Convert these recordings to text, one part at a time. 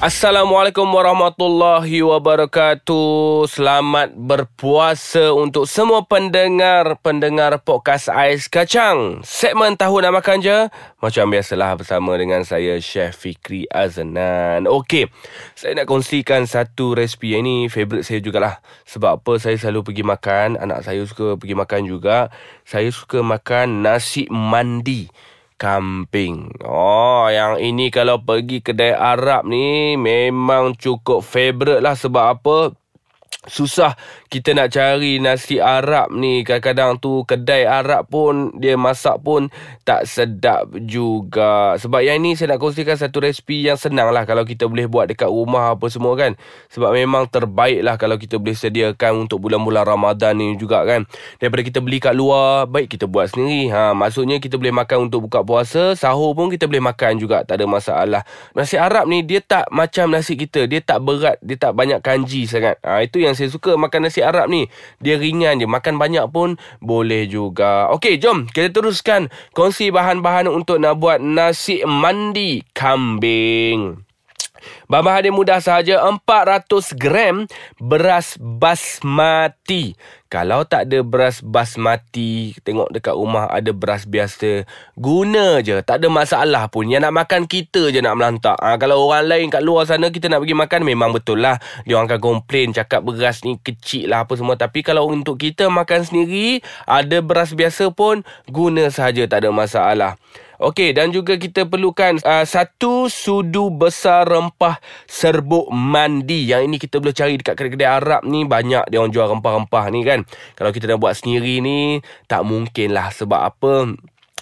Assalamualaikum warahmatullahi wabarakatuh. Selamat berpuasa untuk semua pendengar-pendengar podcast Ais Kacang. Segmen Tahu Nak Makan Je. Macam biasalah bersama dengan saya Chef Fikri Aznan. Okey, saya nak kongsikan satu resipi. Yang ini favourite saya jugalah. Sebab apa saya selalu pergi makan. Anak saya suka pergi makan juga. Saya suka makan nasi mandi kambing. Oh, yang ini kalau pergi kedai Arab ni memang cukup favourite lah sebab apa? Susah kita nak cari nasi Arab ni. Kadang-kadang tu kedai Arab pun Dia masak pun tak sedap juga. Sebab yang ni saya nak kongsikan satu resipi yang senang lah Kalau kita boleh buat dekat rumah apa semua kan. Sebab memang terbaik lah kalau kita boleh sediakan Untuk bulan-bulan Ramadan ni juga kan. Daripada kita beli kat luar Baik kita buat sendiri. Ha, Maksudnya kita boleh makan untuk buka puasa Sahur pun kita boleh makan juga Tak ada masalah. Nasi Arab ni dia tak macam nasi kita. Dia tak berat Dia tak banyak kanji sangat. Ha, Itu yang yang saya suka makan nasi Arab ni. Dia ringan je. Makan banyak pun boleh juga. Okey, jom kita teruskan kongsi bahan-bahan untuk nak buat nasi mandi kambing. Bahan-bahan dia mudah sahaja 400 gram beras basmati. Kalau tak ada beras basmati, tengok dekat rumah ada beras biasa, guna je. Tak ada masalah pun. Yang nak makan kita je nak melantak. Ha, kalau orang lain kat luar sana kita nak pergi makan memang betul lah. Dia orang akan komplain cakap beras ni kecil lah apa semua. Tapi kalau untuk kita makan sendiri, ada beras biasa pun guna sahaja tak ada masalah. Okey dan juga kita perlukan uh, satu sudu besar rempah serbuk mandi. Yang ini kita boleh cari dekat kedai-kedai Arab ni banyak dia orang jual rempah-rempah ni kan. Kalau kita nak buat sendiri ni tak mungkin lah sebab apa?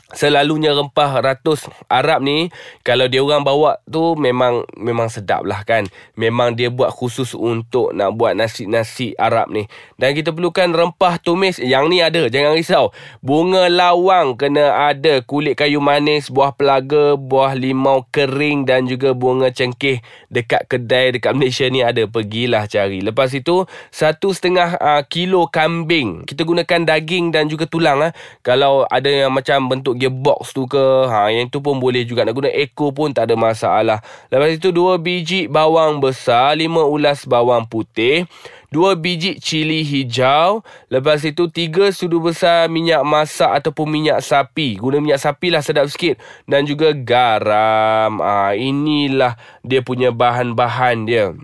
Selalunya rempah ratus Arab ni Kalau dia orang bawa tu Memang memang sedap lah kan. Memang dia buat khusus untuk Nak buat nasi-nasi Arab ni. Dan kita perlukan rempah tumis Yang ni ada Jangan risau. Bunga lawang Kena ada. Kulit kayu manis Buah pelaga Buah limau kering Dan juga bunga cengkeh Dekat kedai Dekat Malaysia ni ada. Pergilah cari. Lepas itu Satu setengah uh, kilo kambing. Kita gunakan daging Dan juga tulang uh. Kalau ada yang macam bentuk gearbox tu ke ha yang tu pun boleh juga. Nak guna eco pun tak ada masalah. Lepas itu dua biji bawang besar lima ulas bawang putih dua biji cili hijau lepas itu tiga sudu besar minyak masak ataupun minyak sapi. Guna minyak sapi lah sedap sikit. Dan juga garam. Ha, inilah dia punya bahan-bahan dia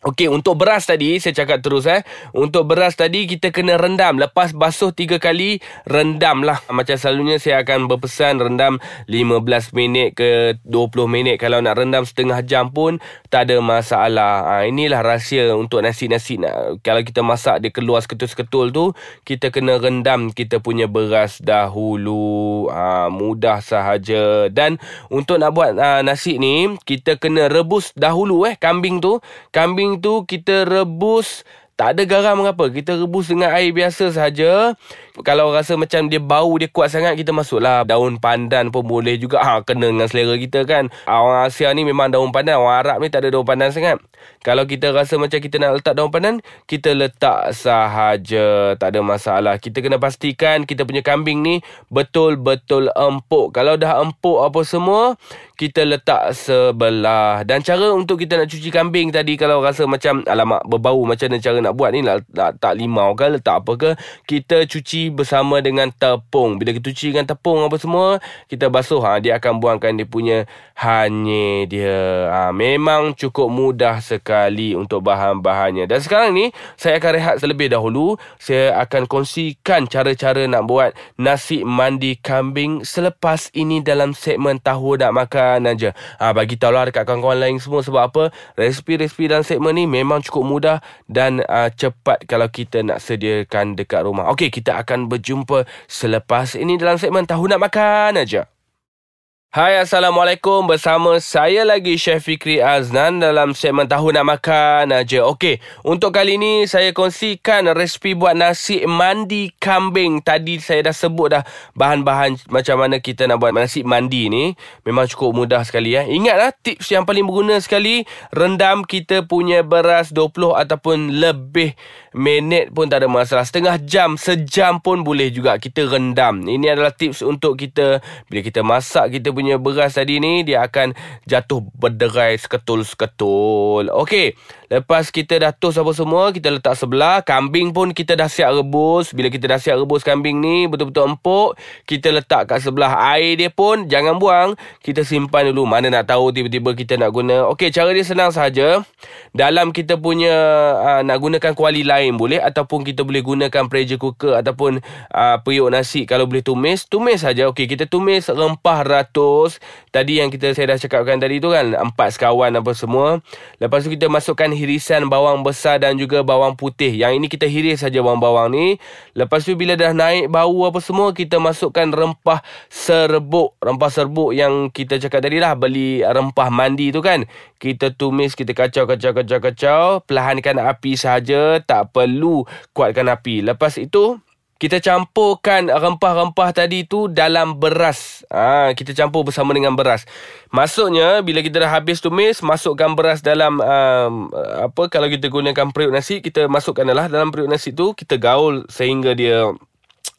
Okey, untuk beras tadi, saya cakap terus eh. Untuk beras tadi, kita kena rendam. Lepas basuh tiga kali, rendam lah. Macam selalunya, saya akan berpesan rendam 15 minit ke 20 minit. Kalau nak rendam setengah jam pun, tak ada masalah. Ha, inilah rahsia untuk nasi-nasi. Kalau kita masak, dia keluar seketul-seketul tu, kita kena rendam kita punya beras dahulu. Ha, mudah sahaja. Dan untuk nak buat ha, nasi ni, kita kena rebus dahulu eh, kambing tu. Kambing daging tu kita rebus tak ada garam apa Kita rebus dengan air biasa saja. Kalau rasa macam dia bau dia kuat sangat Kita masuklah. Daun pandan pun boleh juga. Ha, Kena dengan selera kita kan. Orang Asia ni memang daun pandan. Orang Arab ni tak ada daun pandan sangat. Kalau kita rasa macam kita nak letak daun pandan Kita letak sahaja. Tak ada masalah. Kita kena pastikan kita punya kambing ni Betul-betul empuk. Kalau dah empuk apa semua Kita letak sebelah. Dan cara untuk kita nak cuci kambing tadi Kalau rasa macam Alamak berbau macam mana cara nak buat ni nak, nak tak limau ke letak apa ke kita cuci bersama dengan tepung. Bila kita cuci dengan tepung apa semua kita basuh. Ha, dia akan buangkan dia punya hanyir dia. Ha, memang cukup mudah sekali untuk bahan-bahannya. Dan sekarang ni saya akan rehat terlebih dahulu. Saya akan kongsikan cara-cara nak buat nasi mandi kambing selepas ini dalam segmen tahu nak makan aja. Ha, bagi tahu lah dekat kawan-kawan lain semua sebab apa resipi-resipi dalam segmen ni memang cukup mudah dan uh, cepat kalau kita nak sediakan dekat rumah. Okey, kita akan berjumpa selepas ini dalam segmen Tahu Nak Makan aja. Hai Assalamualaikum bersama saya lagi Chef Fikri Aznan dalam segmen Tahu Nak Makan aja. Okey, untuk kali ini saya kongsikan resipi buat nasi mandi kambing. Tadi saya dah sebut dah bahan-bahan macam mana kita nak buat nasi mandi ni. Memang cukup mudah sekali ya. Ingatlah tips yang paling berguna sekali rendam kita punya beras 20 ataupun lebih minit pun tak ada masalah. Setengah jam, sejam pun boleh juga kita rendam. Ini adalah tips untuk kita bila kita masak kita punya beras tadi ni dia akan jatuh berderai seketul-seketul. Okey. Lepas kita dah toast apa semua, kita letak sebelah. Kambing pun kita dah siap rebus. Bila kita dah siap rebus kambing ni, betul-betul empuk. Kita letak kat sebelah air dia pun, jangan buang. Kita simpan dulu. Mana nak tahu tiba-tiba kita nak guna. Okey, cara dia senang saja. Dalam kita punya, uh, nak gunakan kuali lain boleh. Ataupun kita boleh gunakan pressure cooker. Ataupun uh, periuk nasi kalau boleh tumis. Tumis saja. Okey, kita tumis rempah ratus. Tadi yang kita saya dah cakapkan tadi tu kan. Empat sekawan apa semua. Lepas tu kita masukkan hirisan bawang besar dan juga bawang putih. Yang ini kita hiris saja bawang-bawang ni. Lepas tu bila dah naik bau apa semua, kita masukkan rempah serbuk. Rempah serbuk yang kita cakap tadi lah, beli rempah mandi tu kan. Kita tumis, kita kacau, kacau, kacau, kacau. Perlahankan api saja, tak perlu kuatkan api. Lepas itu, kita campurkan rempah-rempah tadi tu dalam beras. Ha, kita campur bersama dengan beras. Maksudnya bila kita dah habis tumis, masukkan beras dalam um, apa kalau kita gunakan periuk nasi, kita masukkan adalah dalam periuk nasi tu, kita gaul sehingga dia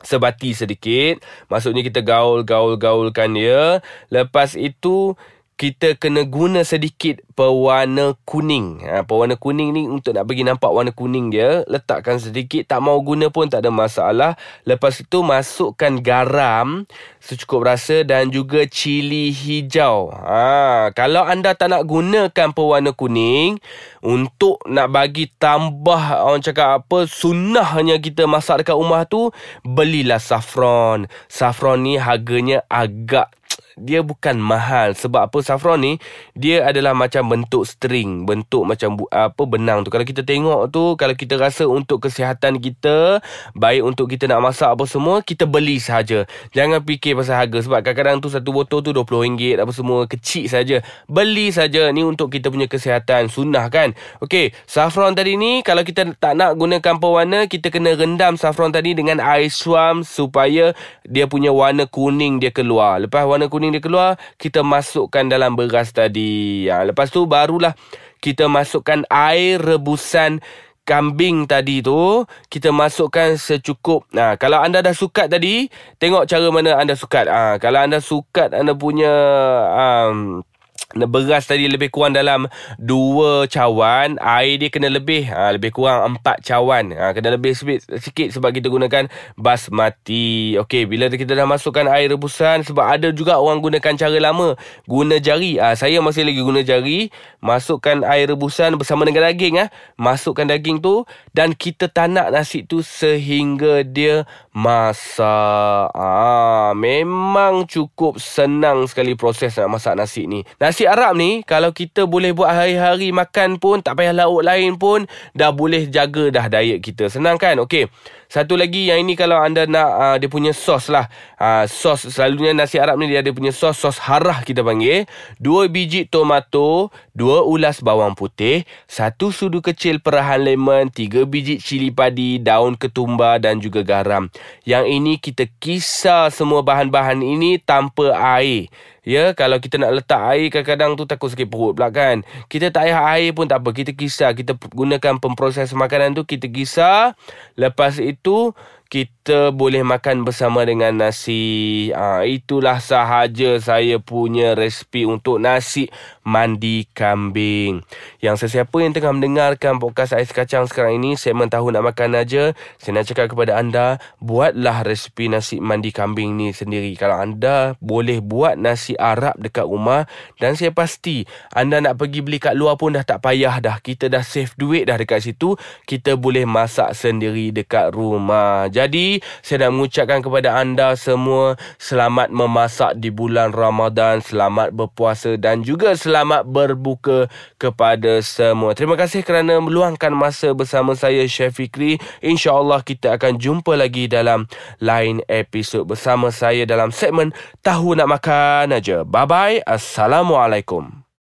sebati sedikit. Maksudnya kita gaul-gaul-gaulkan dia. Lepas itu kita kena guna sedikit pewarna kuning. Ha, pewarna kuning ni untuk nak bagi nampak warna kuning dia. Letakkan sedikit. Tak mau guna pun tak ada masalah. Lepas itu masukkan garam secukup rasa dan juga cili hijau. Ha, kalau anda tak nak gunakan pewarna kuning. Untuk nak bagi tambah orang cakap apa sunnahnya kita masak dekat rumah tu. Belilah saffron. Saffron ni harganya agak dia bukan mahal. Sebab apa saffron ni dia adalah macam bentuk string. Bentuk macam bu, apa benang tu. Kalau kita tengok tu kalau kita rasa untuk kesihatan kita baik untuk kita nak masak apa semua kita beli saja jangan fikir pasal harga. Sebab kadang-kadang tu satu botol tu RM20 apa semua kecil saja beli saja ni untuk kita punya kesihatan. Sunnah kan? Okey saffron tadi ni kalau kita tak nak gunakan pewarna kita kena rendam saffron tadi dengan air suam supaya dia punya warna kuning dia keluar. Lepas warna kuning kuning dia keluar kita masukkan dalam beras tadi. Ya, lepas tu barulah kita masukkan air rebusan kambing tadi tu kita masukkan secukup. Nah kalau anda dah sukat tadi tengok cara mana anda sukat. Ah kalau anda sukat anda punya um, beras tadi lebih kurang dalam 2 cawan. Air dia kena lebih ha, lebih kurang 4 cawan. Ha, kena lebih sikit, sikit sebab kita gunakan basmati. Okey bila kita dah masukkan air rebusan sebab ada juga orang gunakan cara lama guna jari. Ha, saya masih lagi guna jari masukkan air rebusan bersama dengan daging ha. masukkan daging tu dan kita tanak nasi tu sehingga dia masak. Ha, memang cukup senang sekali proses nak masak nasi ni. Nasi nasi Arab ni kalau kita boleh buat hari-hari makan pun tak payah lauk lain pun dah boleh jaga dah diet kita. Senang kan? Okey. Satu lagi yang ini kalau anda nak uh, dia punya sos lah. Uh, sos selalunya nasi Arab ni dia ada punya sos sos harah kita panggil. Dua biji tomato, dua ulas bawang putih, satu sudu kecil perahan lemon, tiga biji cili padi, daun ketumbar dan juga garam. Yang ini kita kisar semua bahan-bahan ini tanpa air. Ya, kalau kita nak letak air kadang-kadang tu takut sikit perut pula kan. Kita tak payah air pun tak apa. Kita kisar. Kita gunakan pemproses makanan tu. Kita kisar. Lepas itu, हेतु kita boleh makan bersama dengan nasi. Ha, itulah sahaja saya punya resipi untuk nasi mandi kambing. Yang sesiapa yang tengah mendengarkan podcast Ais Kacang sekarang ini, saya tahu nak makan aja. Saya nak cakap kepada anda, buatlah resipi nasi mandi kambing ni sendiri. Kalau anda boleh buat nasi Arab dekat rumah dan saya pasti anda nak pergi beli kat luar pun dah tak payah dah. Kita dah save duit dah dekat situ. Kita boleh masak sendiri dekat rumah. Saya nak mengucapkan kepada anda semua selamat memasak di bulan Ramadan, selamat berpuasa dan juga selamat berbuka kepada semua. Terima kasih kerana meluangkan masa bersama saya Chef Fikri. Insya-Allah kita akan jumpa lagi dalam lain episod bersama saya dalam segmen Tahu Nak Makan aja. Bye bye. Assalamualaikum.